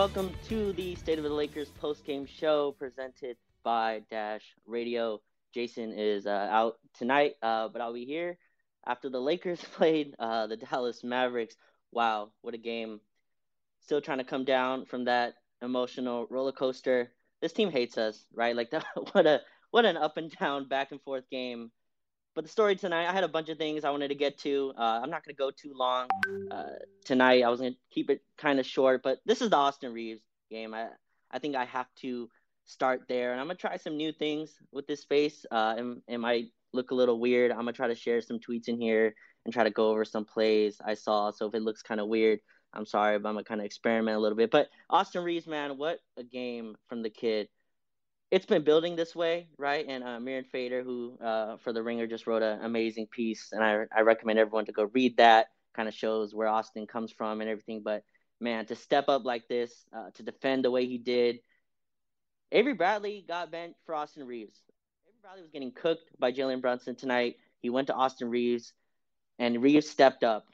Welcome to the State of the Lakers post game show presented by Dash Radio. Jason is uh, out tonight, uh, but I'll be here after the Lakers played uh, the Dallas Mavericks. Wow, what a game! Still trying to come down from that emotional roller coaster. This team hates us, right? Like, what a what an up and down, back and forth game. But the story tonight, I had a bunch of things I wanted to get to. Uh, I'm not going to go too long uh, tonight. I was going to keep it kind of short, but this is the Austin Reaves game. I, I think I have to start there, and I'm going to try some new things with this space. Uh, it, it might look a little weird. I'm going to try to share some tweets in here and try to go over some plays I saw. So if it looks kind of weird, I'm sorry, but I'm going to kind of experiment a little bit. But Austin Reaves, man, what a game from the kid it's been building this way, right? And uh, Mirin Fader, who uh, for the Ringer just wrote an amazing piece, and I I recommend everyone to go read that. Kind of shows where Austin comes from and everything. But man, to step up like this, uh, to defend the way he did, Avery Bradley got bent for Austin Reaves. Avery Bradley was getting cooked by Jalen Brunson tonight. He went to Austin Reaves, and Reaves stepped up.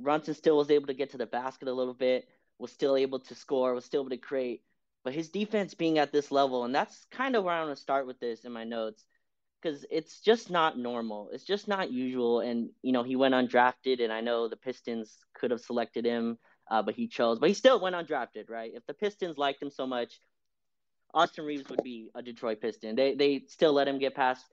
Brunson still was able to get to the basket a little bit, was still able to score, was still able to create but his defense being at this level, and that's kind of where I want to start with this in my notes, because it's just not normal. It's just not usual. And you know, he went undrafted, and I know the Pistons could have selected him, uh, but he chose. But he still went undrafted, right? If the Pistons liked him so much, Austin Reaves would be a Detroit Piston. They they still let him get past,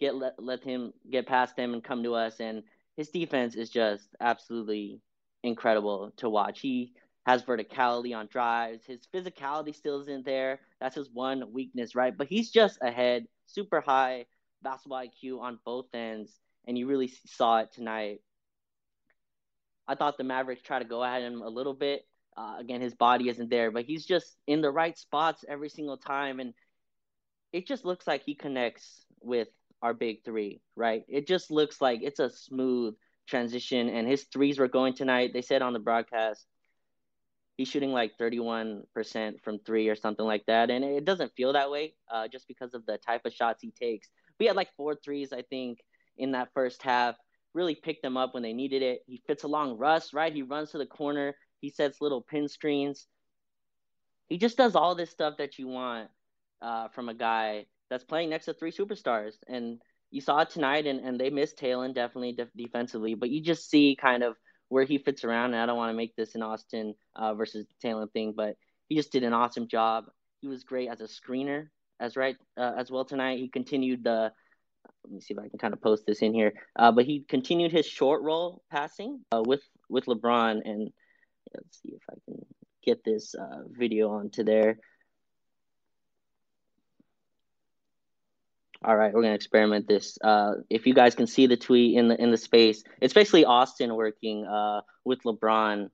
get let let him get past them and come to us. And his defense is just absolutely incredible to watch. He has verticality on drives. His physicality still isn't there. That's his one weakness, right? But he's just ahead, super high basketball IQ on both ends, and you really saw it tonight. I thought the Mavericks tried to go at him a little bit. Uh, again, his body isn't there, but he's just in the right spots every single time, and it just looks like he connects with our big three, right? It just looks like it's a smooth transition, and his threes were going tonight. They said on the broadcast he's shooting like 31% from three or something like that. And it doesn't feel that way uh, just because of the type of shots he takes. We had like four threes, I think, in that first half. Really picked them up when they needed it. He fits along Russ, right? He runs to the corner. He sets little pin screens. He just does all this stuff that you want uh, from a guy that's playing next to three superstars. And you saw it tonight, and, and they missed Talen definitely def- defensively. But you just see kind of – where he fits around. And I don't want to make this an Austin uh, versus Talen thing, but he just did an awesome job. He was great as a screener as right uh, as well tonight. He continued the. Let me see if I can kind of post this in here. Uh, but he continued his short roll passing uh, with with LeBron, and let's see if I can get this uh, video onto there. All right, we're gonna experiment this. Uh, if you guys can see the tweet in the in the space, it's basically Austin working uh, with LeBron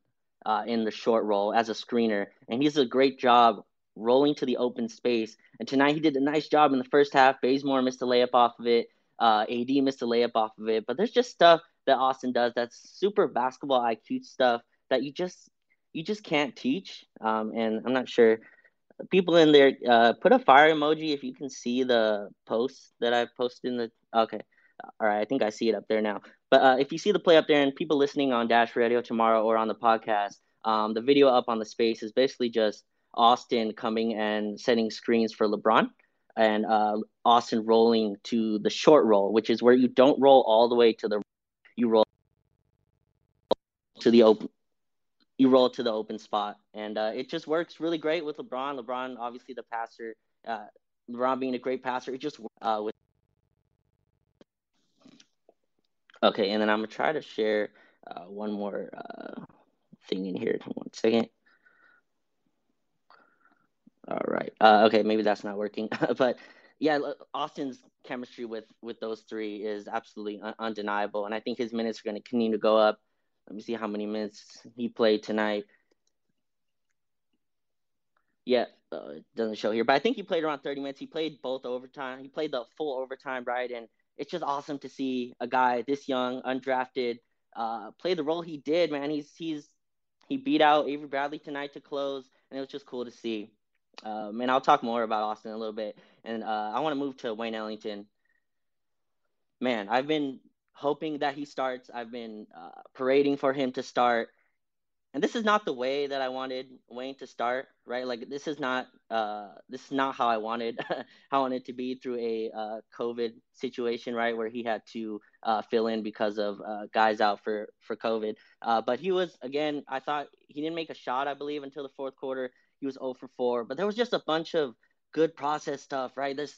uh, in the short roll as a screener, and he's a great job rolling to the open space. And tonight he did a nice job in the first half. Bazemore missed a layup off of it. Uh, AD missed a layup off of it. But there's just stuff that Austin does that's super basketball IQ stuff that you just you just can't teach. Um, and I'm not sure people in there, uh, put a fire emoji if you can see the post that I've posted in the. Okay, all right, I think I see it up there now. But uh, if you see the play up there, and people listening on Dash Radio tomorrow or on the podcast, um, the video up on the space is basically just Austin coming and setting screens for LeBron, and uh, Austin rolling to the short roll, which is where you don't roll all the way to the, you roll to the open you roll to the open spot, and uh, it just works really great with LeBron. LeBron, obviously the passer, uh, LeBron being a great passer, it just uh, with. Okay, and then I'm gonna try to share uh, one more uh, thing in here. One second. All right. Uh, okay, maybe that's not working, but yeah, Austin's chemistry with with those three is absolutely un- undeniable, and I think his minutes are going to continue to go up. Let me see how many minutes he played tonight. Yeah, uh, it doesn't show here, but I think he played around 30 minutes. He played both overtime. He played the full overtime, right? And it's just awesome to see a guy this young, undrafted, uh, play the role he did. Man, he's he's he beat out Avery Bradley tonight to close, and it was just cool to see. Um, and I'll talk more about Austin in a little bit. And uh, I want to move to Wayne Ellington. Man, I've been hoping that he starts. I've been uh, parading for him to start. and this is not the way that I wanted Wayne to start, right? Like this is not uh, this is not how I wanted how I wanted to be through a uh, COVID situation, right, where he had to uh, fill in because of uh, guys out for for COVID. Uh, but he was again, I thought he didn't make a shot, I believe, until the fourth quarter. He was 0 for 4, but there was just a bunch of good process stuff, right? This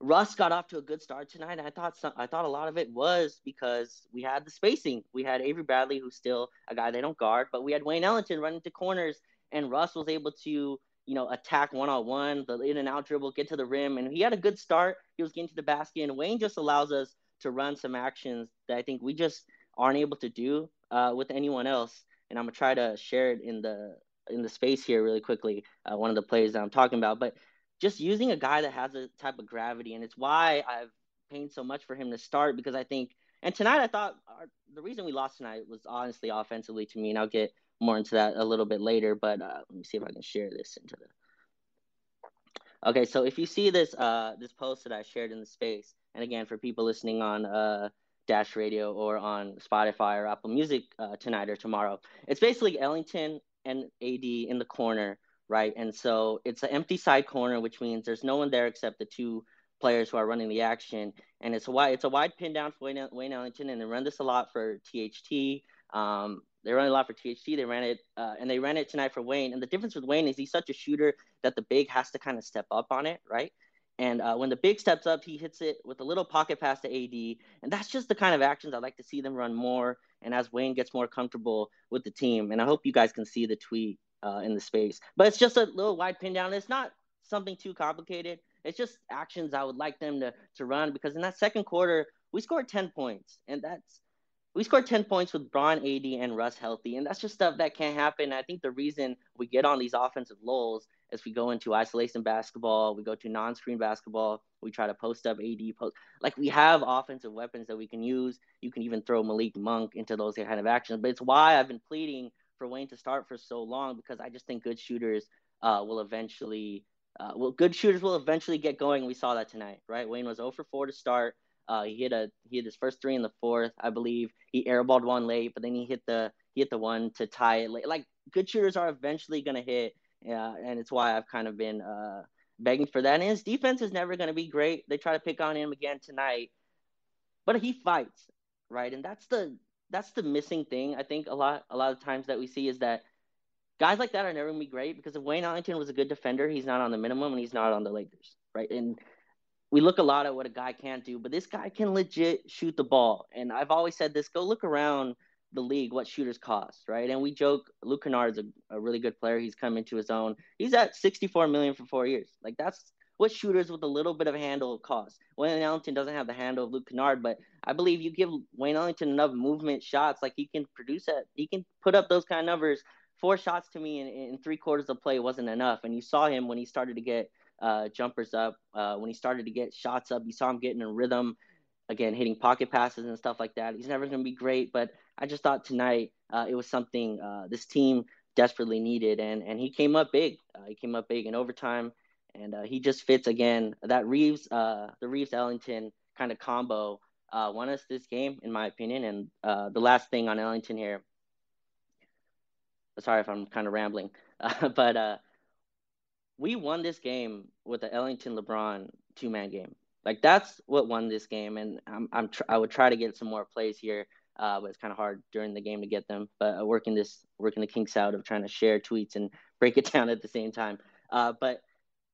Russ got off to a good start tonight. I thought some, I thought a lot of it was because we had the spacing. We had Avery Bradley, who's still a guy they don't guard, but we had Wayne Ellington running to corners, and Russ was able to you know attack one on one, the in and out dribble, get to the rim, and he had a good start. He was getting to the basket, and Wayne just allows us to run some actions that I think we just aren't able to do uh, with anyone else. And I'm gonna try to share it in the in the space here really quickly. Uh, one of the plays that I'm talking about, but just using a guy that has a type of gravity, and it's why I've paid so much for him to start because I think. And tonight, I thought our, the reason we lost tonight was honestly offensively to me, and I'll get more into that a little bit later. But uh, let me see if I can share this into the. Okay, so if you see this uh, this post that I shared in the space, and again for people listening on uh, Dash Radio or on Spotify or Apple Music uh, tonight or tomorrow, it's basically Ellington and AD in the corner right? And so it's an empty side corner, which means there's no one there except the two players who are running the action. And it's a wide, it's a wide pin down for Wayne, Wayne Ellington, and they run this a lot for THT. Um, they run a lot for THT. They ran it, uh, and they ran it tonight for Wayne. And the difference with Wayne is he's such a shooter that the big has to kind of step up on it, right? And uh, when the big steps up, he hits it with a little pocket pass to AD. And that's just the kind of actions I'd like to see them run more. And as Wayne gets more comfortable with the team, and I hope you guys can see the tweet uh, in the space. But it's just a little wide pin down. It's not something too complicated. It's just actions I would like them to to run because in that second quarter we scored ten points, and that's we scored 10 points with Bron, AD, and Russ healthy. And that's just stuff that can't happen. I think the reason we get on these offensive lulls is we go into isolation basketball, we go to non screen basketball, we try to post up AD post. Like we have offensive weapons that we can use. You can even throw Malik Monk into those kind of actions. But it's why I've been pleading for Wayne to start for so long because I just think good shooters uh, will eventually, uh, well, good shooters will eventually get going. We saw that tonight, right? Wayne was 0 for 4 to start. Uh, he hit a he hit his first three in the fourth, I believe. He airballed one late, but then he hit the he hit the one to tie it late. Like good shooters are eventually gonna hit, yeah, and it's why I've kind of been uh, begging for that. And his defense is never gonna be great. They try to pick on him again tonight, but he fights, right? And that's the that's the missing thing. I think a lot a lot of times that we see is that guys like that are never gonna be great because if Wayne Ellington was a good defender, he's not on the minimum and he's not on the Lakers, right? And we look a lot at what a guy can't do, but this guy can legit shoot the ball. And I've always said this: go look around the league, what shooters cost, right? And we joke Luke Kennard's a, a really good player. He's come into his own. He's at 64 million for four years. Like that's what shooters with a little bit of handle cost. Wayne Ellington doesn't have the handle of Luke Kennard, but I believe you give Wayne Ellington enough movement shots, like he can produce that. He can put up those kind of numbers. Four shots to me in, in three quarters of play wasn't enough. And you saw him when he started to get uh, jumpers up, uh, when he started to get shots up. You saw him getting a rhythm, again, hitting pocket passes and stuff like that. He's never going to be great, but I just thought tonight uh, it was something uh, this team desperately needed. And, and he came up big. Uh, he came up big in overtime and uh, he just fits again that Reaves, uh, the Reaves Ellington kind of combo uh, won us this game, in my opinion. And uh, the last thing on Ellington here, sorry if I'm kind of rambling, but uh, we won this game with the Ellington LeBron two man game. Like that's what won this game, and I'm, I'm tr- I would try to get some more plays here, uh, but it's kind of hard during the game to get them. But working this working the kinks out of trying to share tweets and break it down at the same time. but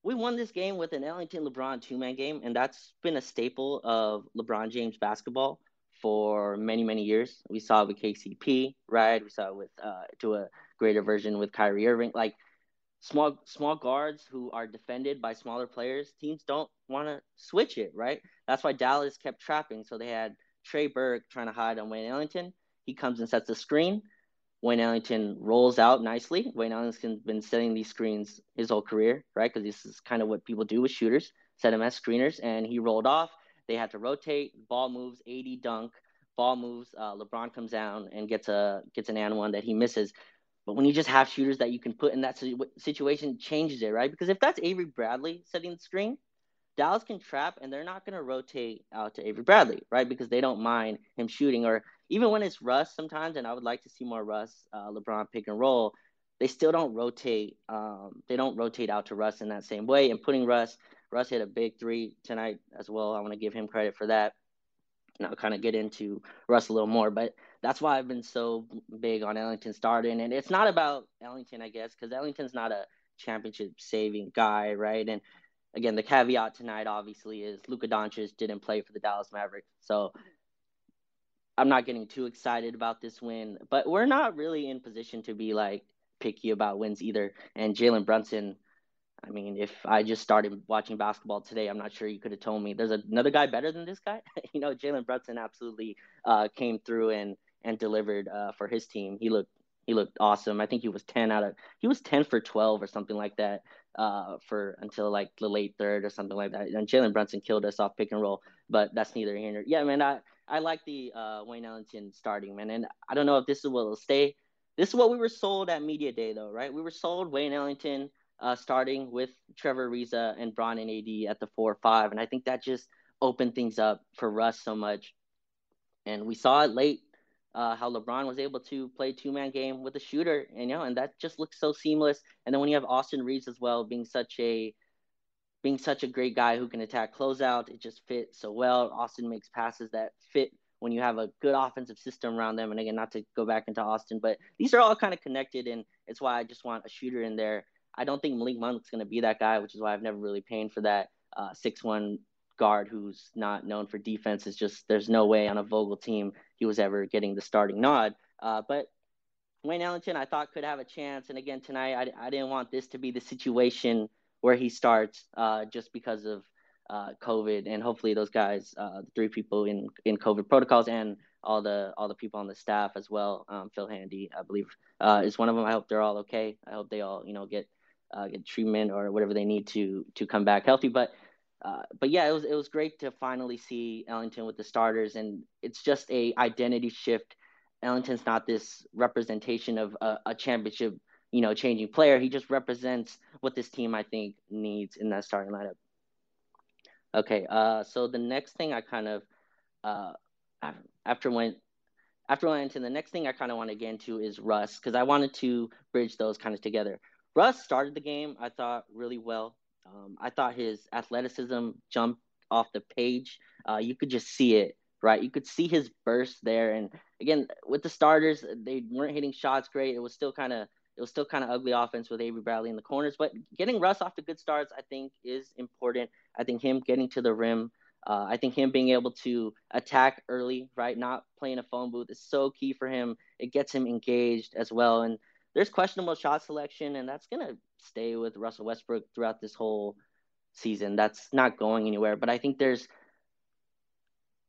we won this game with an Ellington LeBron two man game, and that's been a staple of LeBron James basketball for many, many years. We saw it with KCP, right? We saw it with uh, to a greater version with Kyrie Irving. Like small small guards who are defended by smaller players, teams don't want to switch it, right? That's why Dallas kept trapping. So they had Trey Burke trying to hide on Wayne Ellington. He comes and sets the screen. Wayne Ellington rolls out nicely. Wayne Ellington's been setting these screens his whole career, right? Because this is kind of what people do with shooters, set them as screeners, and he rolled off. They had to rotate. Ball moves, AD dunk. Ball moves. Uh, LeBron comes down and gets a gets an and one that he misses. But when you just have shooters that you can put in that situation, changes it, right? Because if that's Avery Bradley setting the screen, Dallas can trap and they're not going to rotate out to Avery Bradley, right? Because they don't mind him shooting. Or even when it's Russ sometimes, and I would like to see more Russ, uh, LeBron pick and roll, they still don't rotate. Um, they don't rotate out to Russ in that same way. And putting Russ, Russ hit a big three tonight as well. I want to give him credit for that. And I'll kind of get into Russ a little more, but that's why I've been so big on Ellington starting. And it's not about Ellington, I guess, because Ellington's not a championship saving guy, right? And again, the caveat tonight obviously is Luka Doncic didn't play for the Dallas Mavericks, so I'm not getting too excited about this win. But we're not really in position to be like picky about wins either. And Jalen Brunson, I mean, if I just started watching basketball today, I'm not sure you could have told me there's another guy better than this guy. you know, Jalen Brunson absolutely uh, came through and and delivered uh, for his team. He looked he looked awesome. I think he was ten out of he was ten for twelve or something like that uh, for until like the late third or something like that. And Jalen Brunson killed us off pick and roll, but that's neither here nor yeah, man. I I like the uh, Wayne Ellington starting man, and I don't know if this is what will stay. This is what we were sold at media day though, right? We were sold Wayne Ellington uh, starting with Trevor Ariza and Bron and AD at the four five, and I think that just opened things up for Russ so much. And we saw it late uh, how LeBron was able to play two man game with a shooter, and you know, and that just looks so seamless. And then when you have Austin Reaves as well, being such a being such a great guy who can attack closeout, it just fits so well. Austin makes passes that fit when you have a good offensive system around them. And again, not to go back into Austin, but these are all kind of connected, and it's why I just want a shooter in there. I don't think Malik Monk's going to be that guy, which is why I've never really paid for that uh, six one guard who's not known for defense. Is just there's no way on a Vogel team he was ever getting the starting nod. Uh, but Wayne Ellington, I thought could have a chance. And again, tonight, I, I didn't want this to be the situation where he starts uh, just because of uh, COVID. And hopefully, those guys, uh, the three people in, in COVID protocols, and all the all the people on the staff as well. Um, Phil Handy, I believe, uh, is one of them. I hope they're all okay. I hope they all, you know, get uh, get treatment or whatever they need to to come back healthy. But uh, but yeah, it was it was great to finally see Ellington with the starters, and it's just a identity shift. Ellington's not this representation of a, a championship, you know, changing player. He just represents what this team I think needs in that starting lineup. Okay, uh, so the next thing I kind of uh, after went after went into the next thing I kind of want to get into is Russ because I wanted to bridge those kind of together. Russ started the game I thought really well. Um, I thought his athleticism jumped off the page. Uh, you could just see it, right? You could see his burst there. And again, with the starters, they weren't hitting shots great. It was still kind of it was still kind of ugly offense with Avery Bradley in the corners. But getting Russ off to good starts, I think, is important. I think him getting to the rim. Uh, I think him being able to attack early, right, not playing a phone booth is so key for him. It gets him engaged as well. And there's questionable shot selection, and that's gonna stay with Russell Westbrook throughout this whole season. That's not going anywhere. But I think there's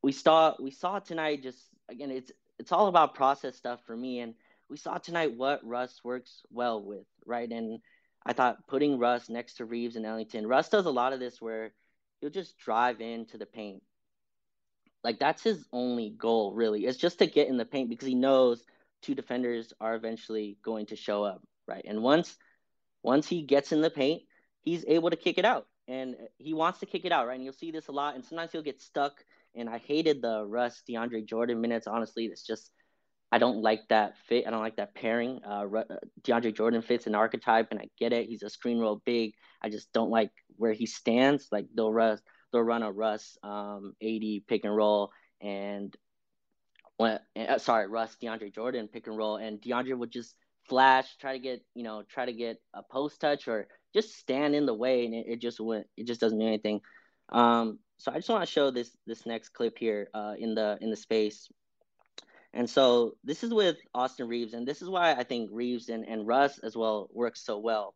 we saw we saw tonight just again it's it's all about process stuff for me and we saw tonight what Russ works well with, right? And I thought putting Russ next to Reaves and Ellington, Russ does a lot of this where he'll just drive into the paint. Like that's his only goal, really. It's just to get in the paint because he knows two defenders are eventually going to show up, right? And once once he gets in the paint, he's able to kick it out. And he wants to kick it out, right? And you'll see this a lot. And sometimes he'll get stuck. And I hated the Russ DeAndre Jordan minutes. Honestly, it's just I don't like that fit. I don't like that pairing. Uh, DeAndre Jordan fits an archetype, and I get it. He's a screen roll big. I just don't like where he stands. Like they'll Russ, they'll run a Russ um, AD pick and roll, and when uh, sorry Russ DeAndre Jordan pick and roll, and DeAndre would just flash, try to get you know, try to get a post touch or just stand in the way, and it, it just went, it just doesn't do anything. Um, so I just want to show this this next clip here uh, in the in the space. And so this is with Austin Reaves, and this is why I think Reaves and, and Russ as well works so well.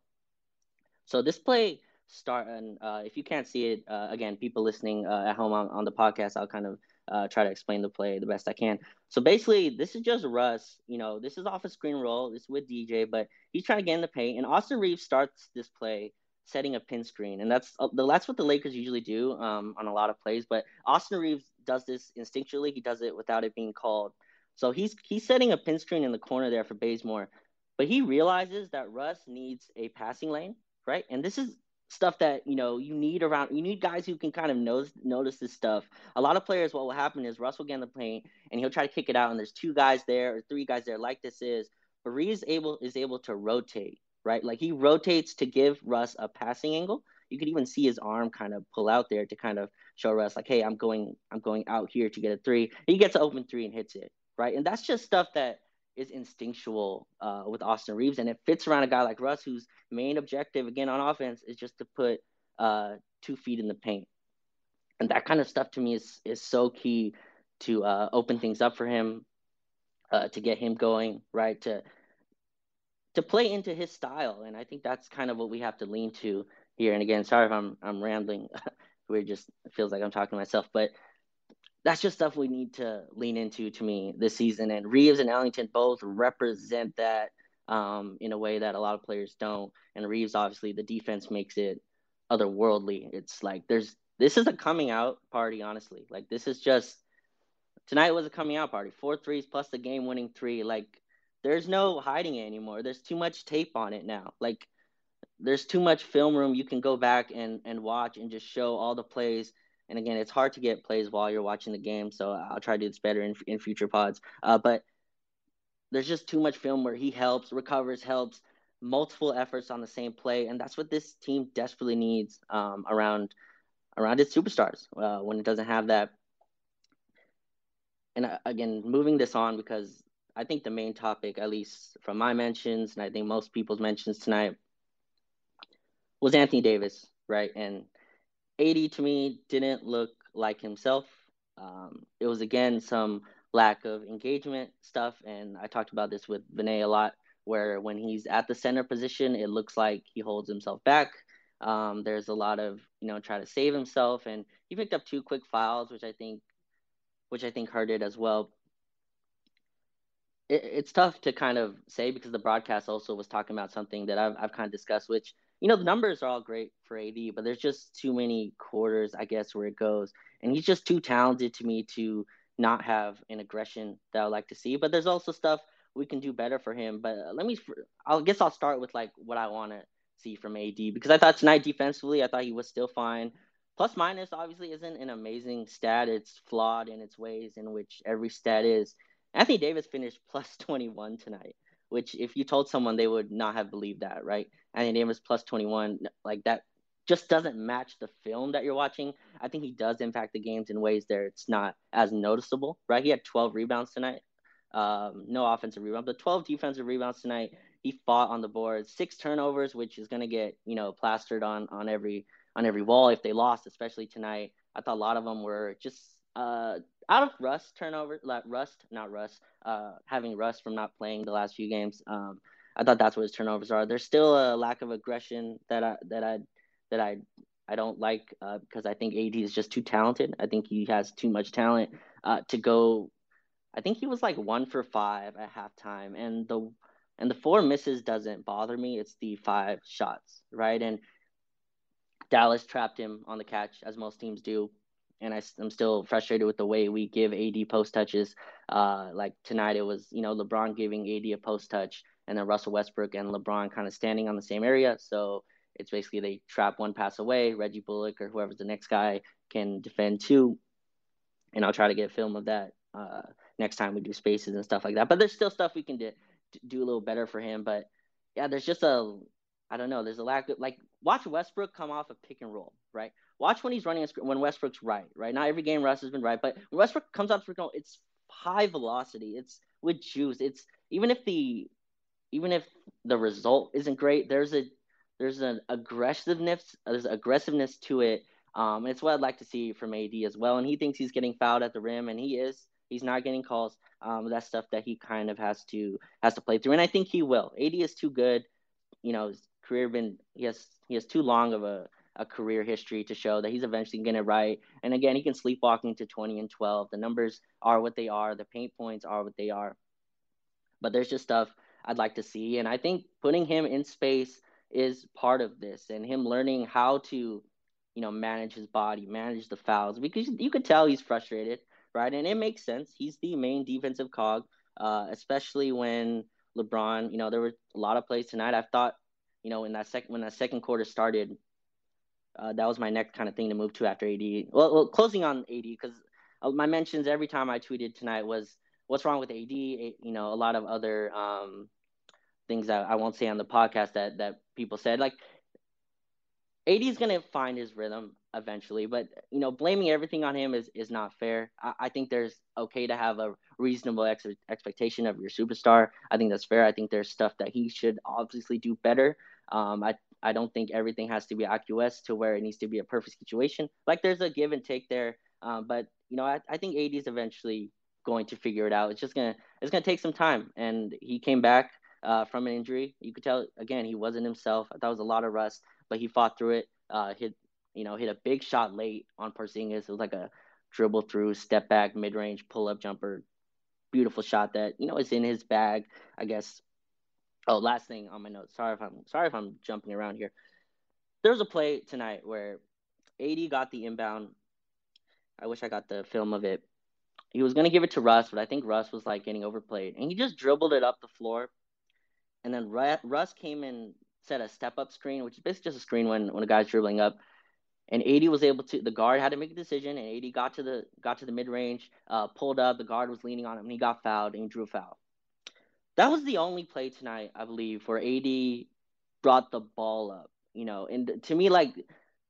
So this play start, and uh, if you can't see it, uh, again, people listening uh, at home on, on the podcast, I'll kind of uh, try to explain the play the best I can. So basically, this is just Russ. You know, this is off a screen roll. This with DJ, but he's trying to get in the paint. And Austin Reaves starts this play setting a pin screen, and that's uh, that's what the Lakers usually do um, on a lot of plays. But Austin Reaves does this instinctually. He does it without it being called. So he's he's setting a pin screen in the corner there for Bazemore, but he realizes that Russ needs a passing lane, right? And this is stuff that you know you need around. You need guys who can kind of notice notice this stuff. A lot of players, what will happen is Russ will get in the paint and he'll try to kick it out, and there's two guys there or three guys there, like this is. But able is able to rotate, right? Like he rotates to give Russ a passing angle. You could even see his arm kind of pull out there to kind of show Russ, like, hey, I'm going, I'm going out here to get a three. He gets an open three and hits it, right? And that's just stuff that is instinctual uh, with Austin Reaves, and it fits around a guy like Russ, whose main objective, again, on offense is just to put uh, two feet in the paint. And that kind of stuff to me is is so key to uh, open things up for him, uh, to get him going, right? To to play into his style, and I think that's kind of what we have to lean to here. And again, sorry if I'm I'm rambling. We're just feels like I'm talking to myself, but that's just stuff we need to lean into to me this season. And Reaves and Ellington both represent that um, in a way that a lot of players don't. And Reaves, obviously, the defense makes it otherworldly. It's like there's this is a coming out party, honestly. Like this is just tonight was a coming out party. Four threes plus the game winning three. Like there's no hiding it anymore. There's too much tape on it now. Like there's too much film room. You can go back and and watch and just show all the plays and again, it's hard to get plays while you're watching the game, so I'll try to do this better in in future pods. Uh, but there's just too much film where he helps, recovers, helps, multiple efforts on the same play, and that's what this team desperately needs um, around around its superstars uh, when it doesn't have that. And uh, again, moving this on because I think the main topic, at least from my mentions, and I think most people's mentions tonight, was Anthony Davis, right? And AD to me didn't look like himself. Um, it was again some lack of engagement stuff, and I talked about this with Vinay a lot. Where when he's at the center position, it looks like he holds himself back. Um, there's a lot of you know try to save himself, and he picked up two quick fouls, which I think, which I think hurt it as well. It, it's tough to kind of say because the broadcast also was talking about something that I've I've kind of discussed, which you know, the numbers are all great for AD, but there's just too many quarters, I guess, where it goes. And he's just too talented to me to not have an aggression that I like to see. But there's also stuff we can do better for him. But uh, let me, I guess I'll start with like what I want to see from AD because I thought tonight defensively, I thought he was still fine. Plus minus obviously isn't an amazing stat. It's flawed in its ways in which every stat is. Anthony Davis finished plus 21 tonight which if you told someone they would not have believed that, right? Anthony Davis plus 21, like that just doesn't match the film that you're watching. I think he does impact the games in ways that it's not as noticeable, right? He had 12 rebounds tonight. Um, no offensive rebound, but 12 defensive rebounds tonight. He fought on the board, six turnovers, which is going to get you know plastered on on every on every wall if they lost, especially tonight. I thought a lot of them were just uh, out of rust turnover, like rust, not rust, uh, having rust from not playing the last few games. Um, I thought that's what his turnovers are. There's still a lack of aggression that I that I that I I don't like uh, because I think AD is just too talented. I think he has too much talent uh, to go. I think he was like one for five at halftime, and the and the four misses doesn't bother me. It's the five shots, right? And Dallas trapped him on the catch, as most teams do and I, am still frustrated with the way we give AD post touches. Uh, like tonight, it was you know LeBron giving AD a post touch, and then Russell Westbrook and LeBron kind of standing on the same area. So it's basically they trap one pass away. Reggie Bullock or whoever's the next guy can defend two, and I'll try to get film of that uh, next time we do spaces and stuff like that. But there's still stuff we can do, do a little better for him. But yeah, there's just a I don't know. There's a lack of like watch Westbrook come off a pick and roll, right? Watch when he's running a when Westbrook's right, right? Not every game Russ has been right, but when Westbrook comes off pick and it's high velocity. It's with juice. It's even if the even if the result isn't great, there's a there's an aggressiveness there's aggressiveness to it. Um, it's what I'd like to see from AD as well. And he thinks he's getting fouled at the rim, and he is. He's not getting calls. Um, that's stuff that he kind of has to has to play through, and I think he will. AD is too good. You know, his career been he has he has too long of a, a career history to show that he's eventually going to write. And again, he can sleepwalk into 20 and 12. The numbers are what they are. The paint points are what they are. But there's just stuff I'd like to see. And I think putting him in space is part of this and him learning how to, you know, manage his body, manage the fouls because you could tell he's frustrated, right? And it makes sense. He's the main defensive cog, uh, especially when LeBron, you know, there were a lot of plays tonight. I thought you know, in that second when that second quarter started, uh, that was my next kind of thing to move to after AD. Well, well closing on AD because uh, my mentions every time I tweeted tonight was what's wrong with AD. You know, a lot of other um, things that I won't say on the podcast that that people said. Like AD is gonna find his rhythm eventually, but you know, blaming everything on him is is not fair. I, I think there's okay to have a reasonable ex- expectation of your superstar. I think that's fair. I think there's stuff that he should obviously do better. Um, I I don't think everything has to be AccuS to where it needs to be a perfect situation. Like there's a give and take there. Um, but you know, I, I think AD is eventually going to figure it out. It's just gonna it's gonna take some time. And he came back uh, from an injury. You could tell again he wasn't himself. I thought was a lot of rust, but he fought through it. Uh, hit you know hit a big shot late on Porzingis. It was like a dribble through, step back, mid range, pull up jumper. Beautiful shot that you know is in his bag. I guess Oh, last thing on my notes. Sorry if I'm sorry if I'm jumping around here. There was a play tonight where AD got the inbound. I wish I got the film of it. He was gonna give it to Russ, but I think Russ was like getting overplayed, and he just dribbled it up the floor. And then Russ came and set a step up screen, which is basically just a screen when when a guy's dribbling up. And AD was able to. The guard had to make a decision, and AD got to the got to the mid range, uh, pulled up. The guard was leaning on him, and he got fouled, and he drew a foul. That was the only play tonight, I believe, where AD brought the ball up. You know, and to me, like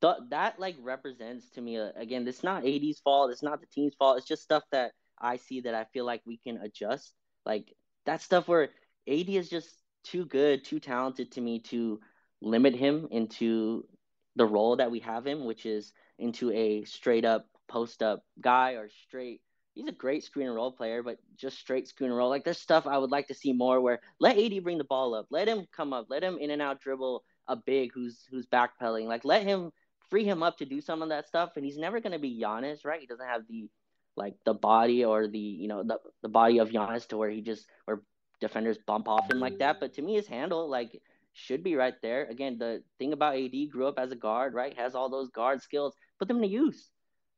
th- that, like represents to me uh, again. It's not AD's fault. It's not the team's fault. It's just stuff that I see that I feel like we can adjust. Like that stuff where AD is just too good, too talented to me to limit him into the role that we have him, which is into a straight up post up guy or straight he's a great screen and roll player, but just straight screen and roll. Like there's stuff I would like to see more where let AD bring the ball up, let him come up, let him in and out dribble a big who's who's backpedaling. Like let him free him up to do some of that stuff. And he's never gonna be Giannis, right? He doesn't have the like the body or the you know the the body of Giannis to where he just where defenders bump off him like that. But to me, his handle like should be right there. Again, the thing about AD grew up as a guard, right? Has all those guard skills. Put them to use.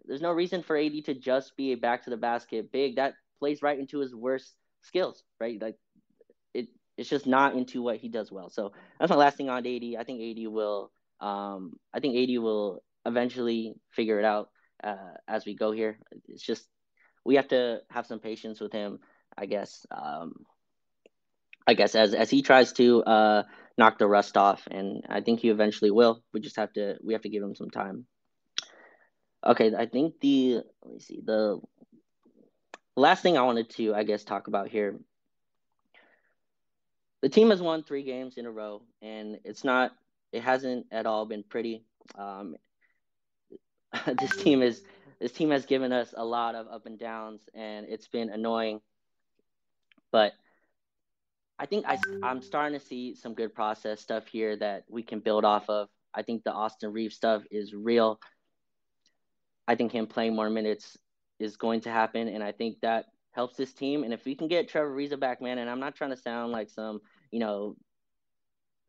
There's no reason for AD to just be a back to the basket big. That plays right into his worst skills, right? Like it, it's just not into what he does well. So that's my last thing on AD. I think AD will, um, I think AD will eventually figure it out uh, as we go here. It's just we have to have some patience with him, I guess. Um, I guess as as he tries to uh, knock the rust off, and I think he eventually will. We just have to we have to give him some time. Okay, I think the let me see the last thing I wanted to I guess talk about here. The team has won three games in a row, and it's not it hasn't at all been pretty. Um, this team is this team has given us a lot of up and downs, and it's been annoying. But I think I, I'm starting to see some good process stuff here that we can build off of. I think the Austin Reaves stuff is real. I think him playing more minutes is going to happen, and I think that helps this team. And if we can get Trevor Ariza back, man, and I'm not trying to sound like some, you know,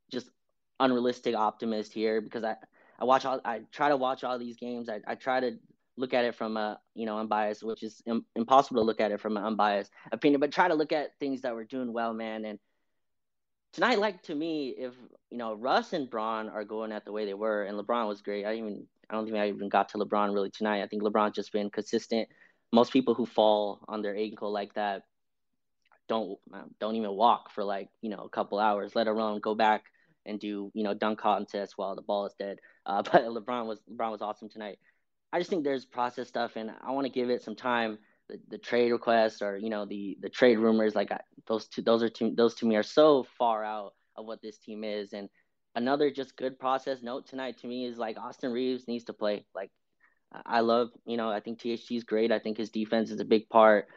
just unrealistic optimist here because I I watch all I try to watch all these games. I I try to look at it from a you know unbiased, which is Im- impossible to look at it from an unbiased opinion, but try to look at things that we're doing well, man. And tonight, like to me, if you know Russ and Bron are going at the way they were, and LeBron was great. I even I don't think I even got to LeBron really tonight. I think LeBron's just been consistent. Most people who fall on their ankle like that don't don't even walk for like you know a couple hours, let alone go back and do you know dunk contests while the ball is dead. Uh, but LeBron was LeBron was awesome tonight. I just think there's process stuff, and I want to give it some time. The, the trade requests or you know the the trade rumors, like I, those two, those are two, those to me are so far out of what this team is, and another just good process note tonight to me is like Austin Reaves needs to play. Like I love, you know, I think THT is great. I think his defense is a big part,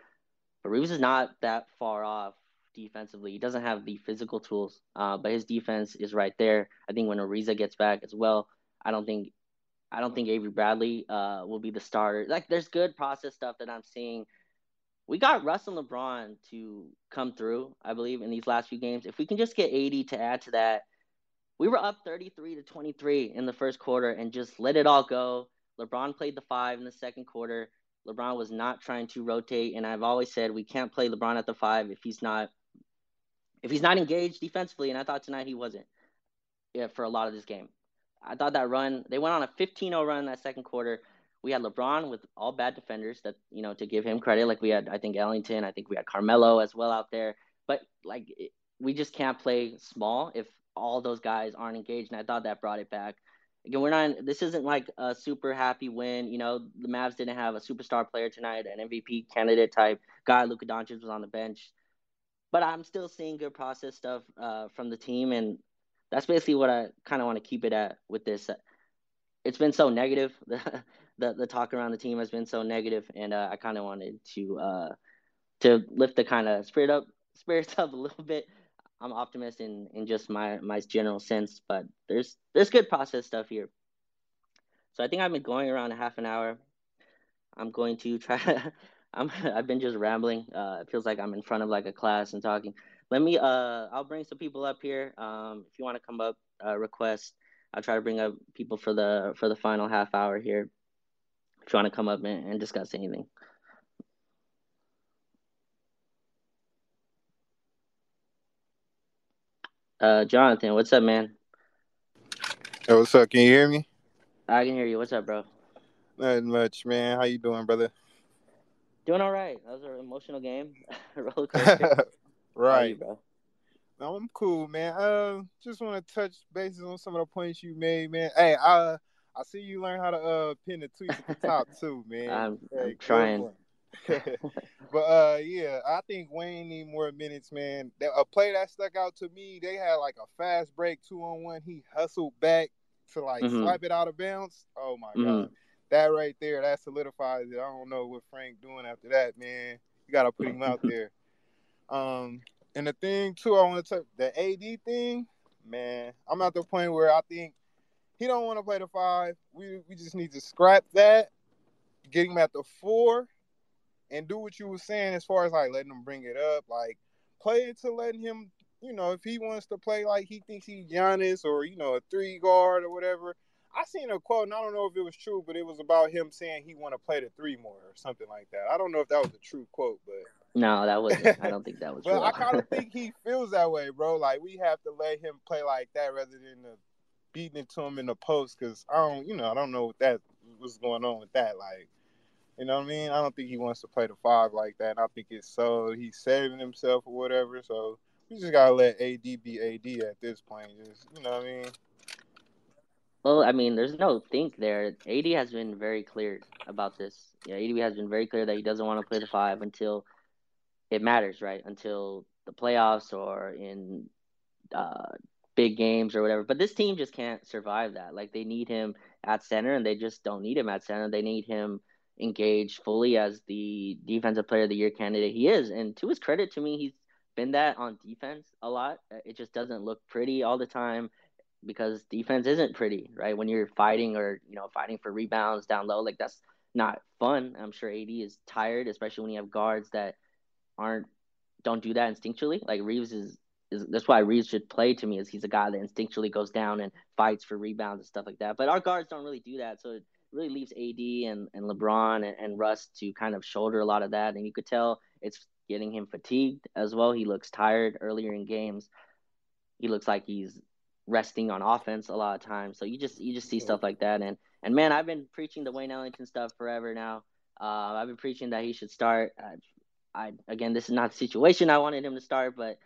but Reaves is not that far off defensively. He doesn't have the physical tools, uh, but his defense is right there. I think when Ariza gets back as well, I don't think, I don't think Avery Bradley uh, will be the starter. Like there's good process stuff that I'm seeing. We got Russ and LeBron to come through, I believe, in these last few games. If we can just get AD to add to that we were up 33 to 23 in the first quarter and just let it all go. LeBron played the five in the second quarter. LeBron was not trying to rotate, and I've always said we can't play LeBron at the five if he's not if he's not engaged defensively. And I thought tonight he wasn't. Yeah, for a lot of this game, I thought that run they went on a 15-0 run in that second quarter. We had LeBron with all bad defenders that you know to give him credit. Like we had I think Ellington, I think we had Carmelo as well out there. But like we just can't play small if all those guys aren't engaged. And I thought that brought it back. Again, we're not. This isn't like a super happy win. You know, the Mavs didn't have a superstar player tonight, an MVP candidate type guy. Luka Doncic was on the bench, but I'm still seeing good process stuff uh, from the team, and that's basically what I kind of want to keep it at with this. It's been so negative. The the, talk around the team has been so negative, and uh, I kind of wanted to uh, to lift the kind of spirit up spirits up a little bit I'm optimist in in just my my general sense, but there's there's good process stuff here. So I think I've been going around a half an hour. I'm going to try. I'm I've been just rambling. Uh, it feels like I'm in front of like a class and talking. Let me. Uh, I'll bring some people up here. Um, if you want to come up, uh, request. I'll try to bring up people for the for the final half hour here. If you want to come up and, and discuss anything. Uh, Jonathan, what's up, man? Hey, what's up? Can you hear me? I can hear you. What's up, bro? Not much, man. How you doing, brother? Doing all right. That was an emotional game, roller coaster. right, you, bro. No, I'm cool, man. Uh, just want to touch bases on some of the points you made, man. Hey, I I see you learn how to uh pin the tweets at the top too, man. I'm, hey, I'm trying. But uh, yeah, I think Wayne need more minutes, man. A play that stuck out to me, they had like a fast break two on one. He hustled back to like mm-hmm. slap it out of bounds. Oh my mm-hmm. god, that right there, that solidifies it. I don't know what Frank doing after that, man. You gotta put him out there. Um, and the thing too, I want to talk the AD thing, man. I'm at the point where I think he don't want to play the five. We we just need to scrap that, get him at the four, and do what you were saying as far as like letting him bring it up, like play it to letting him, you know, if he wants to play like he thinks he's Giannis or you know a three guard or whatever. I seen a quote, and I don't know if it was true, but it was about him saying he want to play the three more or something like that. I don't know if that was a true quote, but no, that wasn't. I don't think that was. but I kind of think he feels that way, bro. Like we have to let him play like that rather than the beating it to him in the post because I don't, you know, I don't know what that was going on with that. Like you know what I mean? I don't think he wants to play the five like that. I think it's so he's saving himself or whatever. So we just gotta let AD be AD at this point. Just you know what I mean? Well, I mean, there's no think there. AD has been very clear about this. Yeah, AD has been very clear that he doesn't want to play the five until it matters, right? Until the playoffs or in uh, big games or whatever. But this team just can't survive that. Like they need him at center, and they just don't need him at center. They need him engaged fully as the defensive player of the year candidate he is. And to his credit, to me, he's been that on defense a lot. Uh, it just doesn't look pretty all the time because defense isn't pretty, right? When you're fighting or, you know, fighting for rebounds down low, like that's not fun. I'm sure AD is tired, especially when you have guards that aren't don't do that instinctually. Like Reaves is is that's why Reaves should play to me is he's a guy that instinctually goes down and fights for rebounds and stuff like that. But our guards don't really do that. So it, really leaves AD and, and LeBron and, and Russ to kind of shoulder a lot of that. And you could tell it's getting him fatigued as well. He looks tired earlier in games. He looks like he's resting on offense a lot of times. So you just you just see stuff like that. And and man, I've been preaching the Wayne Ellington stuff forever now. Uh, I've been preaching that he should start. I, I again, this is not the situation I wanted him to start, but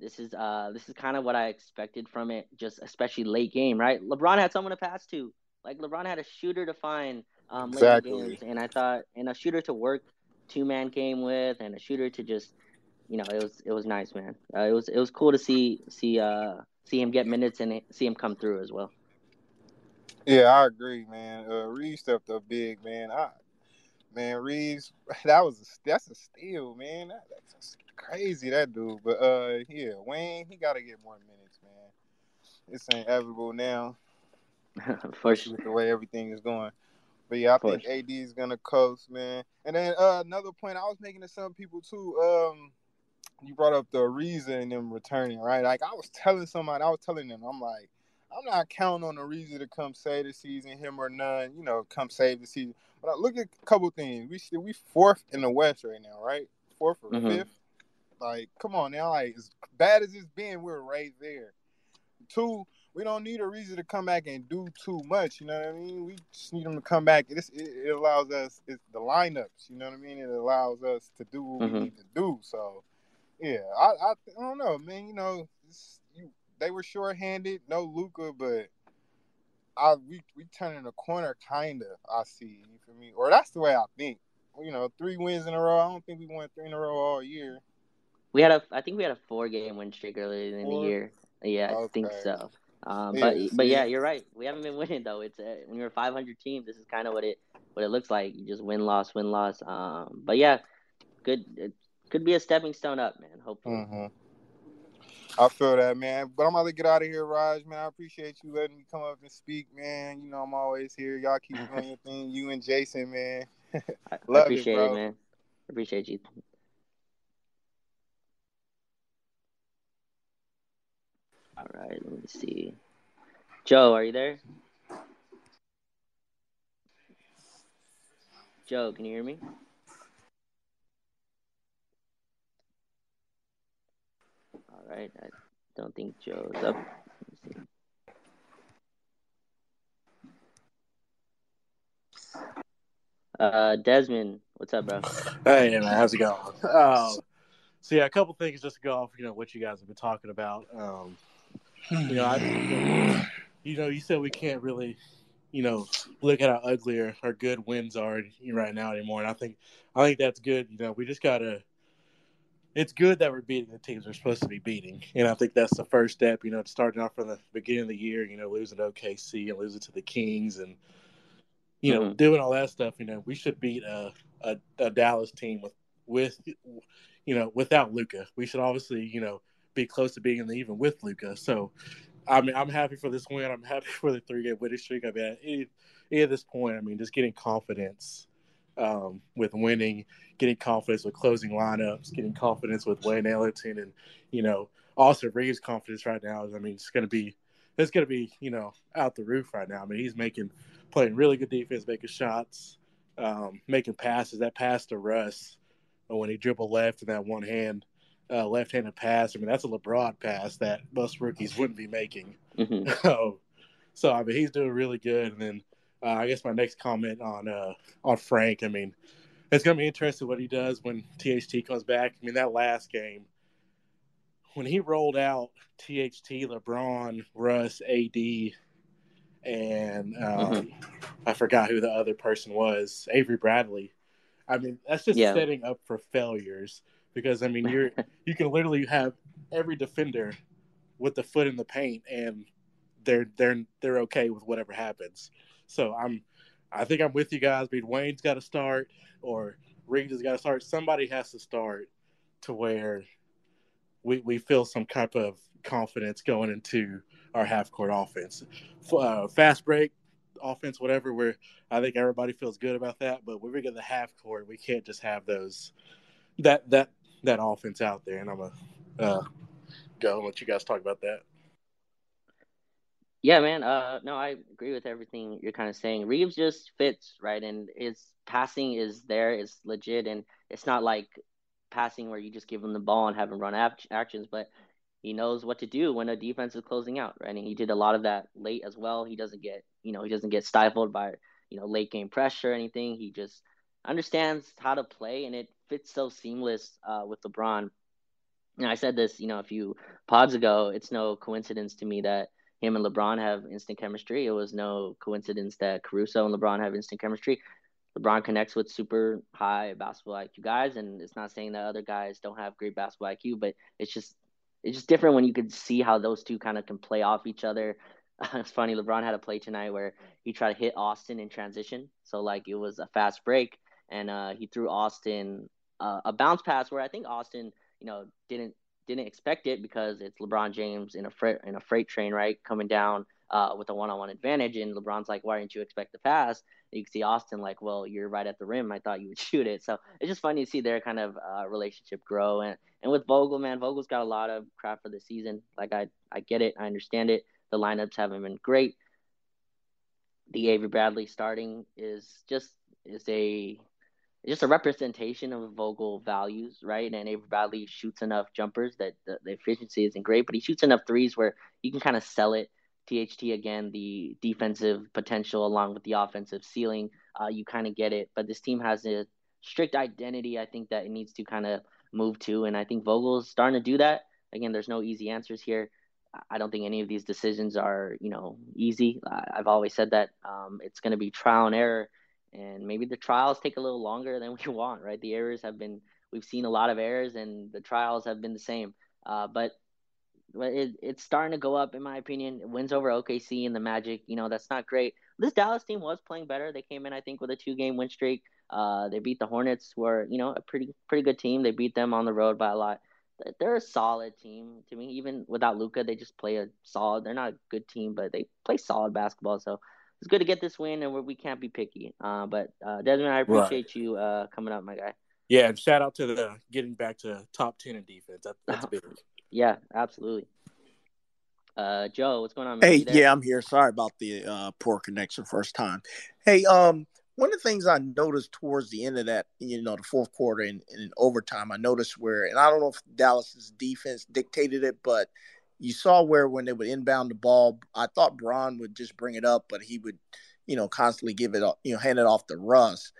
this is uh this is kind of what I expected from it. Just especially late game, right? LeBron had someone to pass to. Like LeBron had a shooter to find um, exactly. games, and I thought, and a shooter to work two man game with, and a shooter to just, you know, it was it was nice, man. Uh, it was it was cool to see see uh see him get minutes and see him come through as well. Yeah, I agree, man. Uh, Reaves stepped up big, man. I, man, Reaves, that was a, that's a steal, man. That, that's crazy, that dude. But uh, yeah, Wayne, he got to get more minutes, man. This ain't inevitable now. For sure. The way everything is going. But yeah, I think. AD is gonna coast, man. And then uh, another point I was making to some people too. Um, you brought up the reason them returning, right? Like I was telling somebody, I was telling them, I'm like, I'm not counting on the reason to come save the season, him or none, you know, come save the season. But I look at a couple things. We we fourth in the West right now, right? Fourth or mm-hmm. fifth. Like, come on now, like as bad as it's been, we're right there. Two, we don't need a reason to come back and do too much. You know what I mean? We just need them to come back. It, it, allows us it's the lineups. You know what I mean? It allows us to do what mm-hmm. we need to do. So, yeah, I, I, I don't know, man. You know, you, they were short-handed, no Luca, but I we we turning a corner, kind of. I see. You feel me? Or that's the way I think. You know, three wins in a row. I don't think we won three in a row all year. We had a, I think we had a four-game win streak earlier in the year. Yeah, okay. I think so. Um, but but yeah, you're right. We haven't been winning though. It's a, when you're a 500 team, this is kind of what it what it looks like. You just win loss win loss. Um, but yeah, good. It could be a stepping stone up, man. Hopefully. Mm-hmm. I feel that, man. But I'm about to get out of here, Raj, man. I appreciate you letting me come up and speak, man. You know I'm always here. Y'all keep doing your thing. You and Jason, man. I appreciate it, it, man. Appreciate you. All right, let me see. Joe, are you there? Joe, can you hear me? All right, I don't think Joe's up. Uh, Desmond, what's up, bro? Hey, man, how's it going? Um, so yeah, a couple things just to go off, you know, what you guys have been talking about. Um, you know, I, you know, you said we can't really, you know, look at how ugly or, or good wins are right now anymore, and I think, I think that's good. You know, we just gotta. It's good that we're beating the teams we're supposed to be beating, and I think that's the first step. You know, starting off from the beginning of the year, you know, losing to OKC and losing to the Kings, and you know, mm-hmm. doing all that stuff. You know, we should beat a, a, a Dallas team with with you know without Luka. We should obviously you know be close to being in the even with Luka. So, I mean, I'm happy for this win. I'm happy for the three game winning streak. I mean, at, any, at this point, I mean, just getting confidence um, with winning, getting confidence with closing lineups, getting confidence with Wayne Ellington, and you know, Austin Reaves' confidence right now I mean, it's going to be, it's going to be, you know, out the roof right now. I mean, he's making, playing really good defense, making shots, um, making passes. That pass to Russ when he dribbled left in that one hand uh, left-handed pass. I mean, that's a LeBron pass that most rookies wouldn't be making. Mm-hmm. so, so I mean, he's doing really good. And then uh, I guess my next comment on uh, on Frank. I mean, it's gonna be interesting what he does when THT comes back. I mean, that last game when he rolled out THT, LeBron, Russ, AD, and um, mm-hmm. I forgot who the other person was, Avery Bradley. I mean, that's just yeah. setting up for failures because I mean you're you can literally have every defender with the foot in the paint and they're they're they're okay with whatever happens. So I'm I think I'm with you guys. I mean Wayne's got to start or Riggs has got to start. Somebody has to start to where we we feel some type of confidence going into our half court offense. Uh, fast break offense, whatever. Where I think everybody feels good about that. But when we get the half court, we can't just have those that that that offense out there, and I'm gonna uh, go and let you guys talk about that. Yeah, man. Uh, no, I agree with everything you're kind of saying. Reaves just fits right, and his passing is there, is legit, and it's not like passing where you just give him the ball and have him run actions, but he knows what to do when a defense is closing out, right? And he did a lot of that late as well. He doesn't get, you know, he doesn't get stifled by, you know, late game pressure or anything. He just understands how to play, and it fits so seamless uh, with LeBron. And I said this, you know, a few pods ago. It's no coincidence to me that him and LeBron have instant chemistry. It was no coincidence that Caruso and LeBron have instant chemistry. LeBron connects with super high basketball IQ guys, and it's not saying that other guys don't have great basketball IQ, but it's just it's just different when you could see how those two kind of can play off each other. it's funny, LeBron had a play tonight where he tried to hit Austin in transition, so like it was a fast break, and uh, he threw Austin uh, a bounce pass where I think Austin, you know, didn't didn't expect it because it's LeBron James in a freight in a freight train, right, coming down uh, with a one-on-one advantage, and LeBron's like, "Why didn't you expect the pass?" And you can see Austin like, "Well, you're right at the rim. I thought you would shoot it." So it's just funny to see their kind of uh, relationship grow. And and with Vogel, man, Vogel's got a lot of crap for the season. Like I I get it, I understand it. The lineups haven't been great. The Avery Bradley starting is just is a just a representation of Vogel values, right? And Avery Bradley shoots enough jumpers that the, the, efficiency isn't great, but he shoots enough threes where you can kind of sell it THT again, the defensive potential along with the offensive ceiling, uh, you kind of get it. But this team has a strict identity. I think that it needs to kind of move to, and I think Vogel's starting to do that. Again, there's no easy answers here. I don't think any of these decisions are, you know, easy. I've always said that um, it's going to be trial and error, and maybe the trials take a little longer than we want. Right? The errors have been, we've seen a lot of errors, and the trials have been the same. Uh, but it, it's starting to go up, in my opinion. Wins over OKC and the Magic, you know, that's not great. This Dallas team was playing better. They came in, I think, with a two-game win streak. Uh, they beat the Hornets, who are, you know, a pretty pretty good team. They beat them on the road by a lot they're a solid team to me. Even without Luka, they just play a solid. They're not a good team, but they play solid basketball. So it's good to get this win, and we can't be picky. Uh, but uh, Desmond, I appreciate right. you uh, coming up, my guy. Yeah, and shout out to the getting back to top ten in defense. That, that's big. yeah, absolutely. Uh, Joe, what's going on? Man? Hey, yeah, I'm here. Sorry about the uh, poor connection first time. Hey, um, one of the things I noticed towards the end of that, you know, the fourth quarter and, in overtime, I noticed where, and I don't know if Dallas's defense dictated it, but you saw where when they would inbound the ball, I thought Bron would just bring it up, but he would, you know, constantly give it, you know, hand it off to Russ.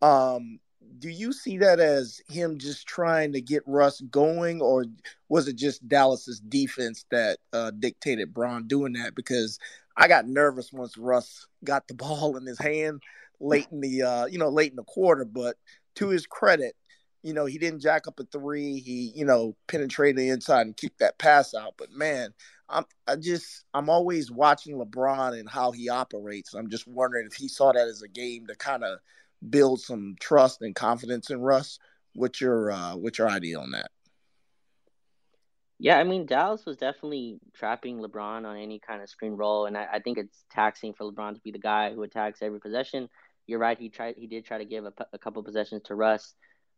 Um, do you see that as him just trying to get Russ going, or was it just Dallas's defense that uh, dictated Bron doing that? Because I got nervous once Russ got the ball in his hand late in the uh, you know late in the quarter. But to his credit, you know he didn't jack up a three. He you know penetrated the inside and kicked that pass out. But man, I'm I just I'm always watching LeBron and how he operates. I'm just wondering if he saw that as a game to kind of build some trust and confidence in Russ. What's your uh, what's your idea on that? Yeah, I mean Dallas was definitely trapping LeBron on any kind of screen roll, and I, I, think it's taxing for LeBron to be the guy who attacks every possession you're right. He tried. He did try to give a, a couple possessions to Russ.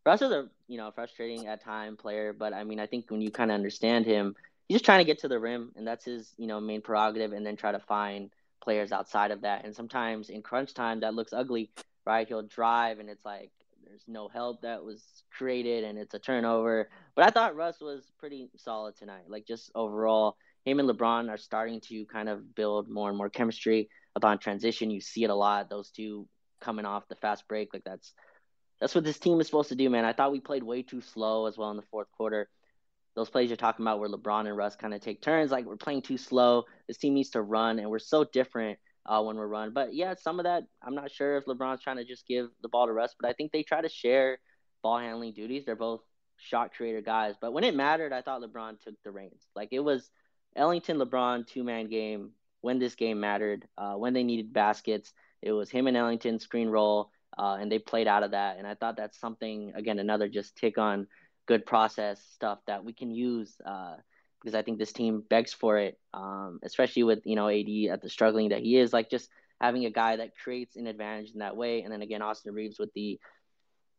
Russ is a you know frustrating at time player, but I mean I think when you kind of understand him, he's just trying to get to the rim, and that's his you know main prerogative, and then try to find players outside of that. And sometimes in crunch time that looks ugly, right? He'll drive, and it's like there's no help that was created, and it's a turnover. But I thought Russ was pretty solid tonight. Like just overall, him and LeBron are starting to kind of build more and more chemistry upon transition. You see it a lot. Those two coming off the fast break. Like that's that's what this team is supposed to do, man. I thought we played way too slow as well in the fourth quarter. Those plays you're talking about where LeBron and Russ kind of take turns, like we're playing too slow. This team needs to run, and we're so different uh, when we're run. But yeah, some of that I'm not sure if LeBron's trying to just give the ball to Russ, but I think they try to share ball handling duties. They're both shot creator guys. But when it mattered, I thought LeBron took the reins. Like it was Ellington LeBron two man game when this game mattered, uh, when they needed baskets. It was him and Ellington screen roll, uh, and they played out of that. And I thought that's something again another just tick on good process stuff that we can use uh, because I think this team begs for it, um, especially with you know AD at the struggling that he is. Like just having a guy that creates an advantage in that way, and then again Austin Reaves with the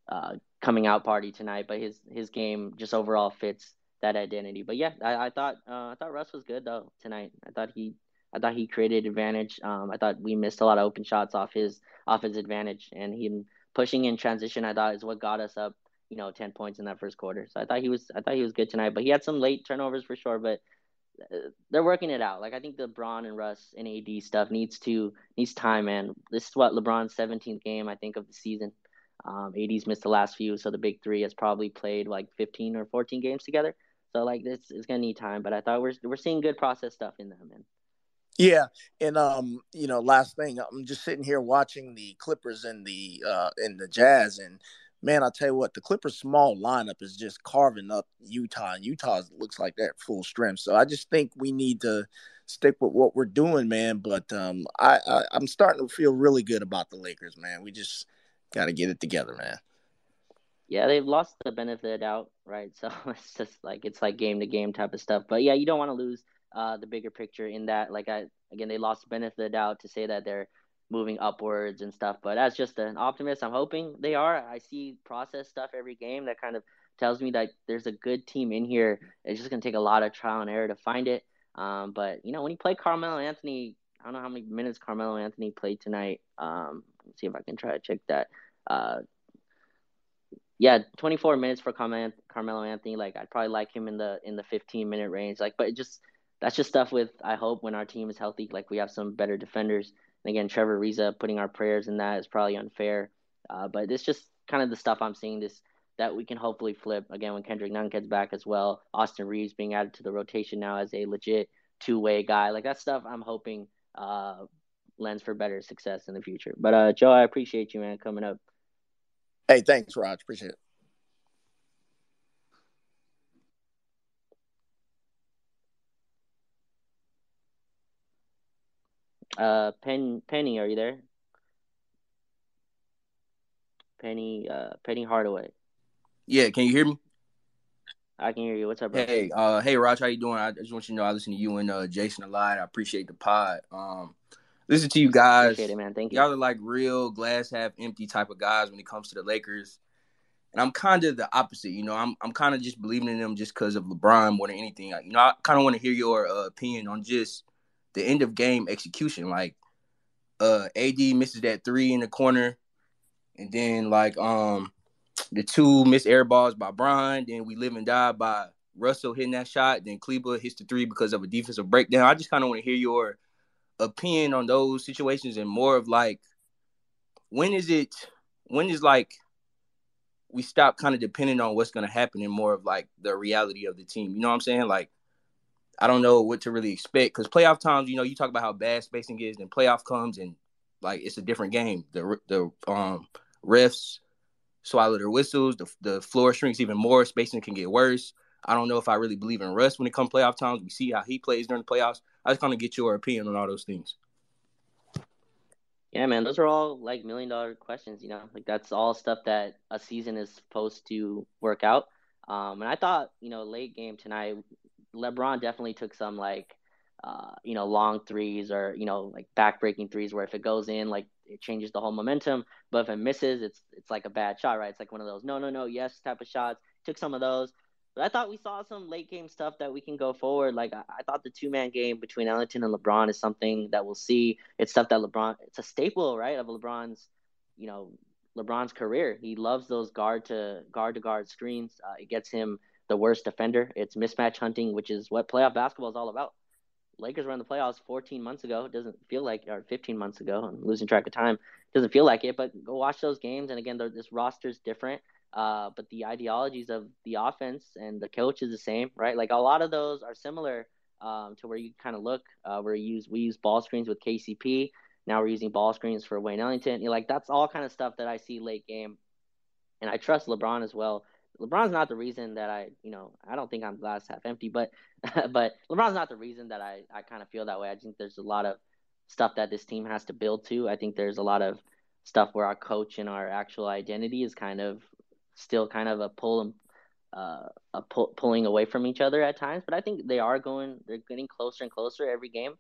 uh, coming out party tonight, but his his game just overall fits that identity. But yeah, I, I thought uh, I thought Russ was good though tonight. I thought he I thought he created advantage. Um, I thought we missed a lot of open shots off his off his advantage, and him pushing in transition. I thought is what got us up, you know, ten points in that first quarter. So I thought he was I thought he was good tonight, but he had some late turnovers for sure. But uh, they're working it out. Like I think the LeBron and Russ and AD stuff needs to needs time, man. This is what LeBron's 17th game I think of the season. Um, AD's missed the last few, so the big three has probably played like 15 or 14 games together. So like this is gonna need time, but I thought we're we're seeing good process stuff in them, man. Yeah, and um, you know, last thing, I'm just sitting here watching the Clippers and the uh and the Jazz, and man, I tell you what, the Clippers' small lineup is just carving up Utah, and Utah looks like they're full strength. So I just think we need to stick with what we're doing, man. But um, I, I I'm starting to feel really good about the Lakers, man. We just got to get it together, man. Yeah, they've lost the benefit doubt, right? So it's just like it's like game to game type of stuff. But yeah, you don't want to lose uh, the bigger picture in that, like I again, they lost benefit of the doubt to say that they're moving upwards and stuff. But as just an optimist, I'm hoping they are. I see process stuff every game that kind of tells me that there's a good team in here. It's just gonna take a lot of trial and error to find it. Um, but you know, when you play Carmelo Anthony, I don't know how many minutes Carmelo Anthony played tonight. Um, let's see if I can try to check that. Uh, yeah, 24 minutes for Carmelo Anthony. Like I'd probably like him in the in the 15 minute range. Like, but it just that's just stuff with I hope when our team is healthy, like we have some better defenders. And again, Trevor Ariza putting our prayers in that is probably unfair, uh, but it's just kind of the stuff I'm seeing this that we can hopefully flip again when Kendrick Nunn gets back as well. Austin Reaves being added to the rotation now as a legit two way guy, like that stuff. I'm hoping uh, lends for better success in the future. But uh, Joe, I appreciate you, man, coming up. Hey, thanks, Raj. Appreciate it. Uh, Pen Penny, are you there? Penny, uh, Penny Hardaway. Yeah, can you hear me? I can hear you. What's up, bro? Hey, uh, hey, Raj, how you doing? I just want you to know I listen to you and uh, Jason a lot. I appreciate the pod. Um, listen to you guys. Appreciate it, man. Thank you. Y'all are like real glass half empty type of guys when it comes to the Lakers, and I'm kind of the opposite. You know, I'm I'm kind of just believing in them just because of LeBron more than anything. You know, I kind of want to hear your uh, opinion on just the end of game execution. Like, uh, AD misses that three in the corner, and then like um the two missed air balls by Brian. Then we live and die by Russell hitting that shot. Then Kleber hits the three because of a defensive breakdown. I just kind of want to hear your opinion on those situations and more of like when is it when is like we stop kind of depending on what's going to happen and more of like the reality of the team. You know what I'm saying? Like I don't know what to really expect because playoff times, you know, you talk about how bad spacing is, and playoff comes and like it's a different game. The the um refs swallow their whistles. The, the floor shrinks even more. Spacing can get worse. I don't know if I really believe in Russ when it comes playoff times. We see how he plays during the playoffs. I just kind of get your opinion on all those things. Yeah, man, those are all like million dollar questions. You know, like that's all stuff that a season is supposed to work out. Um, and I thought, you know, late game tonight, LeBron definitely took some like, uh, you know, long threes or you know, like backbreaking threes where if it goes in, like it changes the whole momentum. But if it misses, it's it's like a bad shot, right? It's like one of those no, no, no, yes type of shots. Took some of those. But I thought we saw some late game stuff that we can go forward. Like I, I thought the two man game between Ellington and LeBron is something that we'll see. It's stuff that LeBron. It's a staple, right, of LeBron's, you know, LeBron's career. He loves those guard to guard to guard screens. Uh, it gets him the worst defender. It's mismatch hunting, which is what playoff basketball is all about. Lakers were in the playoffs 14 months ago. It doesn't feel like, or 15 months ago. I'm losing track of time. It doesn't feel like it, but go watch those games. And again, this roster is different, uh, but the ideologies of the offense and the coach is the same, right? Like a lot of those are similar um, to where you kind of look. Uh, where we use we use ball screens with KCP. Now we're using ball screens for Wayne Ellington. You're like that's all kind of stuff that I see late game, and I trust LeBron as well LeBron's not the reason that I, you know, I don't think I'm glass half empty, but but LeBron's not the reason that I I kind of feel that way. I think there's a lot of stuff that this team has to build to. I think there's a lot of stuff where our coach and our actual identity is kind of still kind of a pull and uh, a pull, pulling away from each other at times. But I think they are going, they're getting closer and closer every game.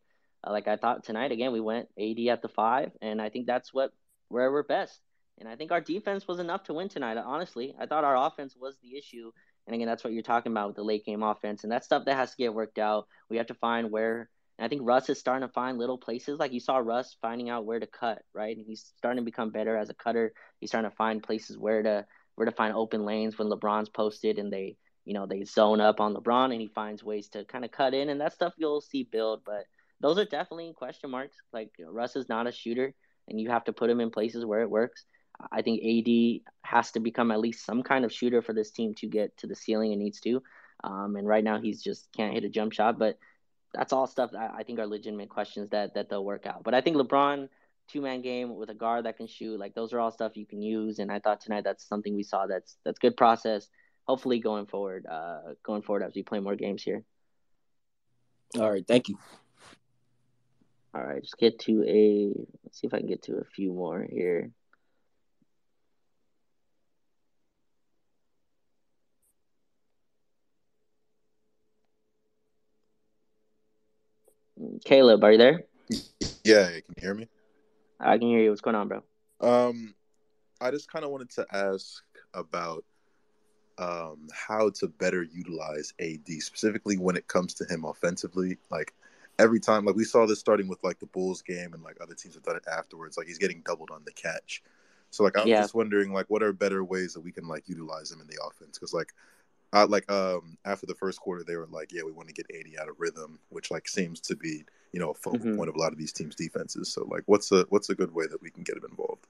Uh, like I thought tonight, again, we went AD at the five, and I think that's what where we're best. And I think our defense was enough to win tonight. Honestly, I thought our offense was the issue. And again, that's what you're talking about with the late game offense, and that's stuff that has to get worked out. We have to find where. And I think Russ is starting to find little places. Like you saw Russ finding out where to cut, right? And he's starting to become better as a cutter. He's starting to find places where to where to find open lanes when LeBron's posted and they, you know, they zone up on LeBron and he finds ways to kind of cut in. And that stuff you'll see build, but those are definitely question marks. Like Russ is not a shooter, and you have to put him in places where it works. I think AD has to become at least some kind of shooter for this team to get to the ceiling it needs to. Um, and right now he's just can't hit a jump shot. But that's all stuff that I think are legitimate questions that that they'll work out. But I think LeBron two man game with a guard that can shoot, like those are all stuff you can use. And I thought tonight that's something we saw that's that's good process. Hopefully going forward, uh, going forward as we play more games here. All right, thank you. All right, just get to a. Let's see if I can get to a few more here. Caleb, are you there? Yeah, you can hear me. I can hear you. What's going on, bro? Um, I just kind of wanted to ask about um how to better utilize AD specifically when it comes to him offensively. Like every time, like we saw this starting with like the Bulls game, and like other teams have done it afterwards. Like he's getting doubled on the catch. So like I'm yeah. just wondering, like, what are better ways that we can like utilize him in the offense? Because like I like um after the first quarter they were like, yeah, we want to get AD out of rhythm, which like seems to be you know a focal mm-hmm. point of a lot of these teams' defenses. So like, what's a what's a good way that we can get him involved?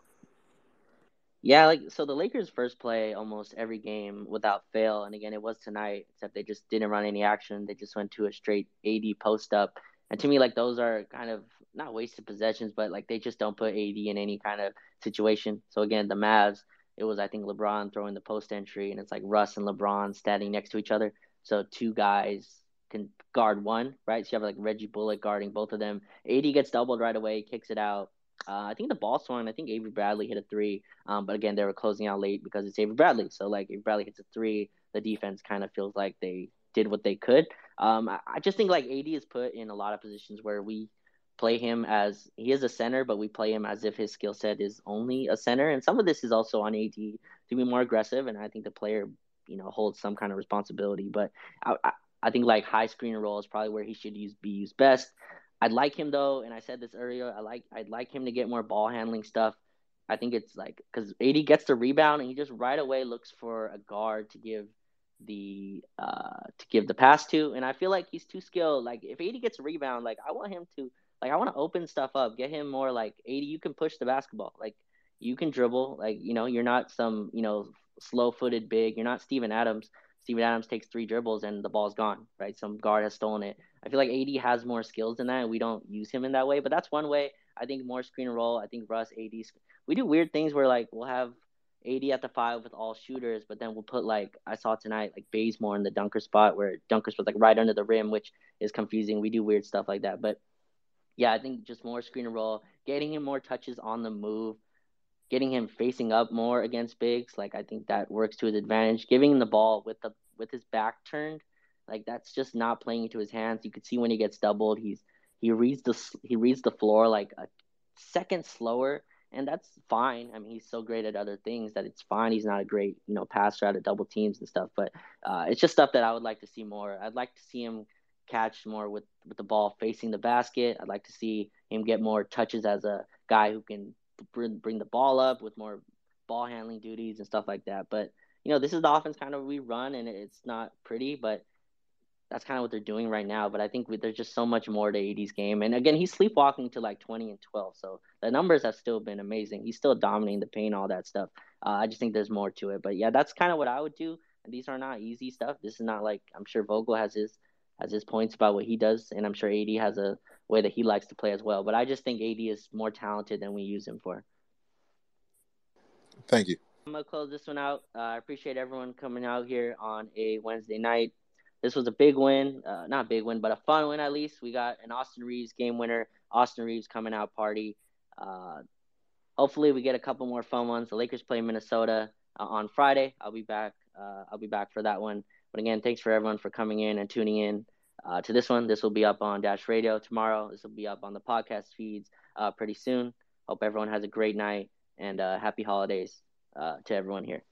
Yeah, like so the Lakers first play almost every game without fail, and again it was tonight, except they just didn't run any action. They just went to a straight AD post up, and to me like those are kind of not wasted possessions, but like they just don't put AD in any kind of situation. So again, the Mavs it was I think LeBron throwing the post entry, and it's like Russ and LeBron standing next to each other. So two guys can guard one, right? So you have like Reggie Bullock guarding both of them. AD gets doubled right away, kicks it out. Uh, I think the ball swung. I think Avery Bradley hit a three, um, but again they were closing out late because it's Avery Bradley. So like if Bradley hits a three, the defense kind of feels like they did what they could. Um, I, I just think like AD is put in a lot of positions where we play him as he is a center, but we play him as if his skill set is only a center. And some of this is also on AD to be more aggressive. And I think the player, you know, holds some kind of responsibility. But I, I, I think like high screen roll is probably where he should use be used best. I'd like him though, and I said this earlier. I like I'd like him to get more ball handling stuff. I think it's like because AD gets the rebound and he just right away looks for a guard to give the uh to give the pass to, and I feel like he's too skilled. Like if AD gets a rebound, like I want him to like I want to open stuff up, get him more like 80. You can push the basketball, like you can dribble, like you know you're not some you know slow-footed big. You're not Steven Adams. Steven Adams takes three dribbles and the ball's gone, right? Some guard has stolen it. I feel like AD has more skills than that, and we don't use him in that way. But that's one way. I think more screen and roll. I think Russ, AD, we do weird things where like we'll have AD at the five with all shooters, but then we'll put like I saw tonight like Bazemore in the dunker spot where dunkers was like right under the rim, which is confusing. We do weird stuff like that, but yeah, I think just more screen and roll, getting him more touches on the move, getting him facing up more against bigs. Like I think that works to his advantage. Giving him the ball with the with his back turned, like that's just not playing into his hands. You could see when he gets doubled, he's he reads the he reads the floor like a second slower, and that's fine. I mean, he's so great at other things that it's fine. He's not a great you know passer out of double teams and stuff, but uh, it's just stuff that I would like to see more. I'd like to see him catch more with, with the ball facing the basket. I'd like to see him get more touches as a guy who can bring, bring the ball up with more ball handling duties and stuff like that. But, you know, this is the offense kind of we run, and it's not pretty, but that's kind of what they're doing right now. But I think there's just so much more to AD's game. And again, he's sleepwalking to like 20 and 12. So the numbers have still been amazing. He's still dominating the paint, all that stuff. Uh, I just think there's more to it. But yeah, that's kind of what I would do. These are not easy stuff. This is not like I'm sure Vogel has his has his points about what he does, and I'm sure AD has a way that he likes to play as well. But I just think AD is more talented than we use him for. Thank you. I'm gonna close this one out. Uh, I appreciate everyone coming out here on a Wednesday night. This was a big win, uh, not big win, but a fun win at least. We got an Austin Reaves game winner, Austin Reaves coming out party. Uh, hopefully, we get a couple more fun ones. The Lakers play Minnesota uh, on Friday. I'll be back. Uh, I'll be back for that one. But again, thanks for everyone for coming in and tuning in uh, to this one. This will be up on Dash Radio tomorrow. This will be up on the podcast feeds uh, pretty soon. Hope everyone has a great night and uh, happy holidays uh, to everyone here.